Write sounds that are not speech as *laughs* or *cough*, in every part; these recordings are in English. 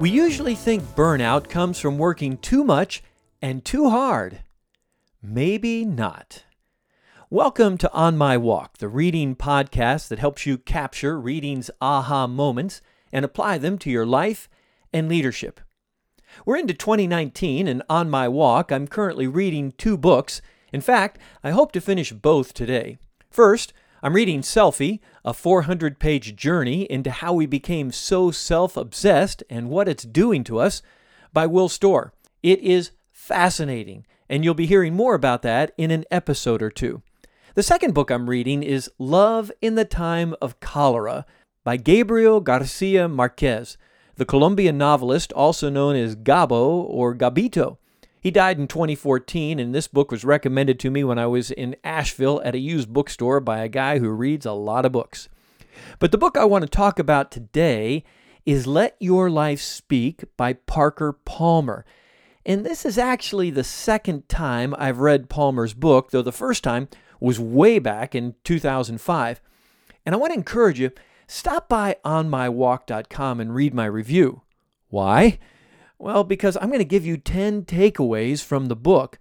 We usually think burnout comes from working too much and too hard. Maybe not. Welcome to On My Walk, the reading podcast that helps you capture reading's aha moments and apply them to your life and leadership. We're into 2019, and on my walk, I'm currently reading two books. In fact, I hope to finish both today. First, I'm reading Selfie, a 400 page journey into how we became so self obsessed and what it's doing to us by Will Storr. It is fascinating, and you'll be hearing more about that in an episode or two. The second book I'm reading is Love in the Time of Cholera by Gabriel Garcia Marquez, the Colombian novelist also known as Gabo or Gabito. He died in 2014, and this book was recommended to me when I was in Asheville at a used bookstore by a guy who reads a lot of books. But the book I want to talk about today is Let Your Life Speak by Parker Palmer. And this is actually the second time I've read Palmer's book, though the first time was way back in 2005. And I want to encourage you stop by onmywalk.com and read my review. Why? Well, because I'm going to give you 10 takeaways from the book.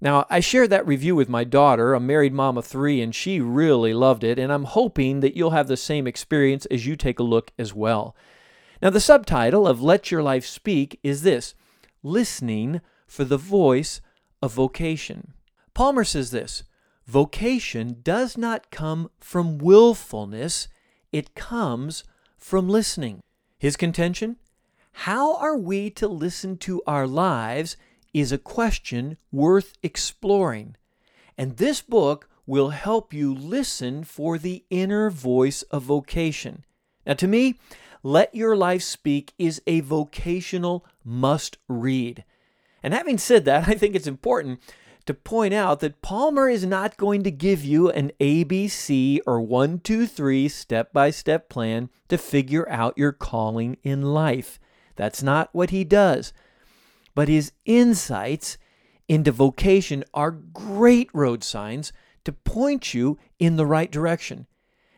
Now, I shared that review with my daughter, a married mom of three, and she really loved it, and I'm hoping that you'll have the same experience as you take a look as well. Now, the subtitle of Let Your Life Speak is this Listening for the Voice of Vocation. Palmer says this Vocation does not come from willfulness, it comes from listening. His contention how are we to listen to our lives is a question worth exploring. And this book will help you listen for the inner voice of vocation. Now, to me, Let Your Life Speak is a vocational must read. And having said that, *laughs* I think it's important to point out that Palmer is not going to give you an ABC or one, two, three step by step plan to figure out your calling in life. That's not what he does. But his insights into vocation are great road signs to point you in the right direction.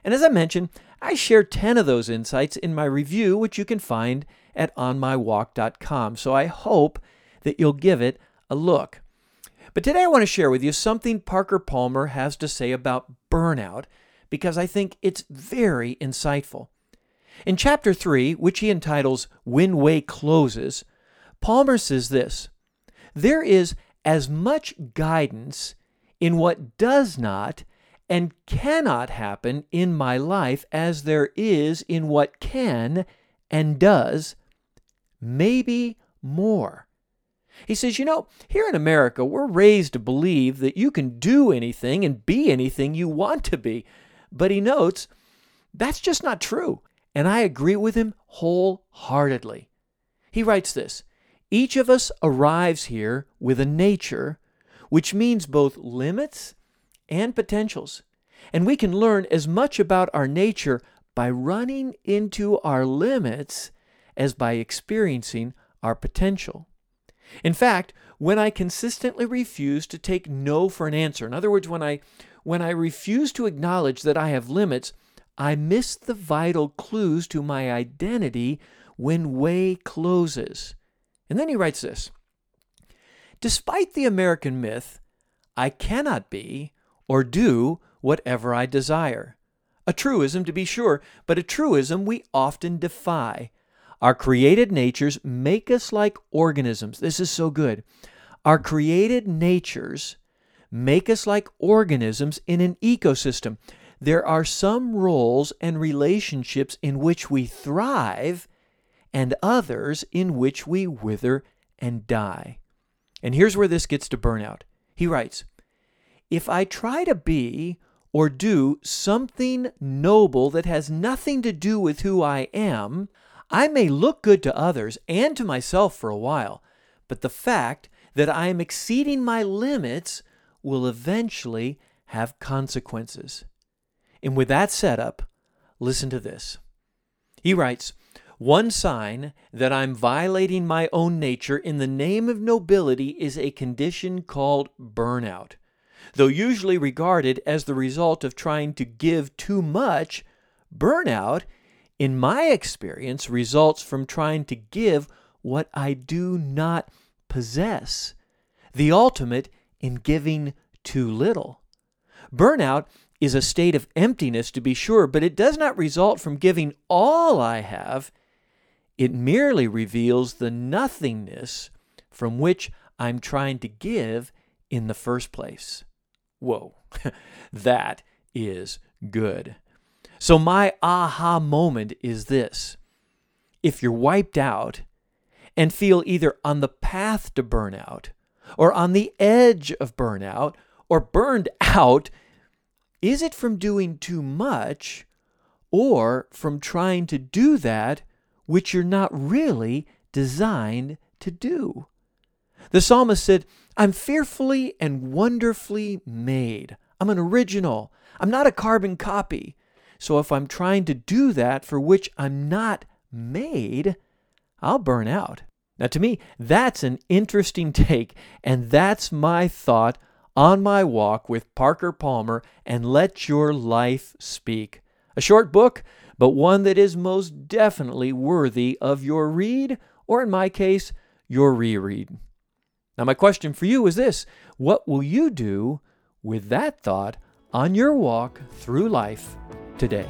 And as I mentioned, I share 10 of those insights in my review, which you can find at onmywalk.com. So I hope that you'll give it a look. But today I want to share with you something Parker Palmer has to say about burnout because I think it's very insightful. In chapter 3, which he entitles When Way Closes, Palmer says this There is as much guidance in what does not and cannot happen in my life as there is in what can and does, maybe more. He says, You know, here in America, we're raised to believe that you can do anything and be anything you want to be. But he notes, that's just not true. And I agree with him wholeheartedly. He writes this Each of us arrives here with a nature which means both limits and potentials. And we can learn as much about our nature by running into our limits as by experiencing our potential. In fact, when I consistently refuse to take no for an answer, in other words, when I when I refuse to acknowledge that I have limits, I miss the vital clues to my identity when way closes. And then he writes this Despite the American myth, I cannot be or do whatever I desire. A truism, to be sure, but a truism we often defy. Our created natures make us like organisms. This is so good. Our created natures make us like organisms in an ecosystem there are some roles and relationships in which we thrive and others in which we wither and die. And here's where this gets to burnout. He writes If I try to be or do something noble that has nothing to do with who I am, I may look good to others and to myself for a while, but the fact that I am exceeding my limits will eventually have consequences. And with that setup, listen to this. He writes, one sign that I'm violating my own nature in the name of nobility is a condition called burnout. Though usually regarded as the result of trying to give too much, burnout in my experience, results from trying to give what I do not possess. The ultimate in giving too little. Burnout is a state of emptiness, to be sure, but it does not result from giving all I have. It merely reveals the nothingness from which I'm trying to give in the first place. Whoa, *laughs* that is good. So, my aha moment is this if you're wiped out and feel either on the path to burnout or on the edge of burnout or burned *laughs* out, is it from doing too much or from trying to do that which you're not really designed to do? The psalmist said, I'm fearfully and wonderfully made. I'm an original. I'm not a carbon copy. So if I'm trying to do that for which I'm not made, I'll burn out. Now, to me, that's an interesting *laughs* take, and that's my thought on my walk with Parker Palmer and Let Your Life Speak. A short book, but one that is most definitely worthy of your read, or in my case, your reread. Now, my question for you is this What will you do with that thought on your walk through life today?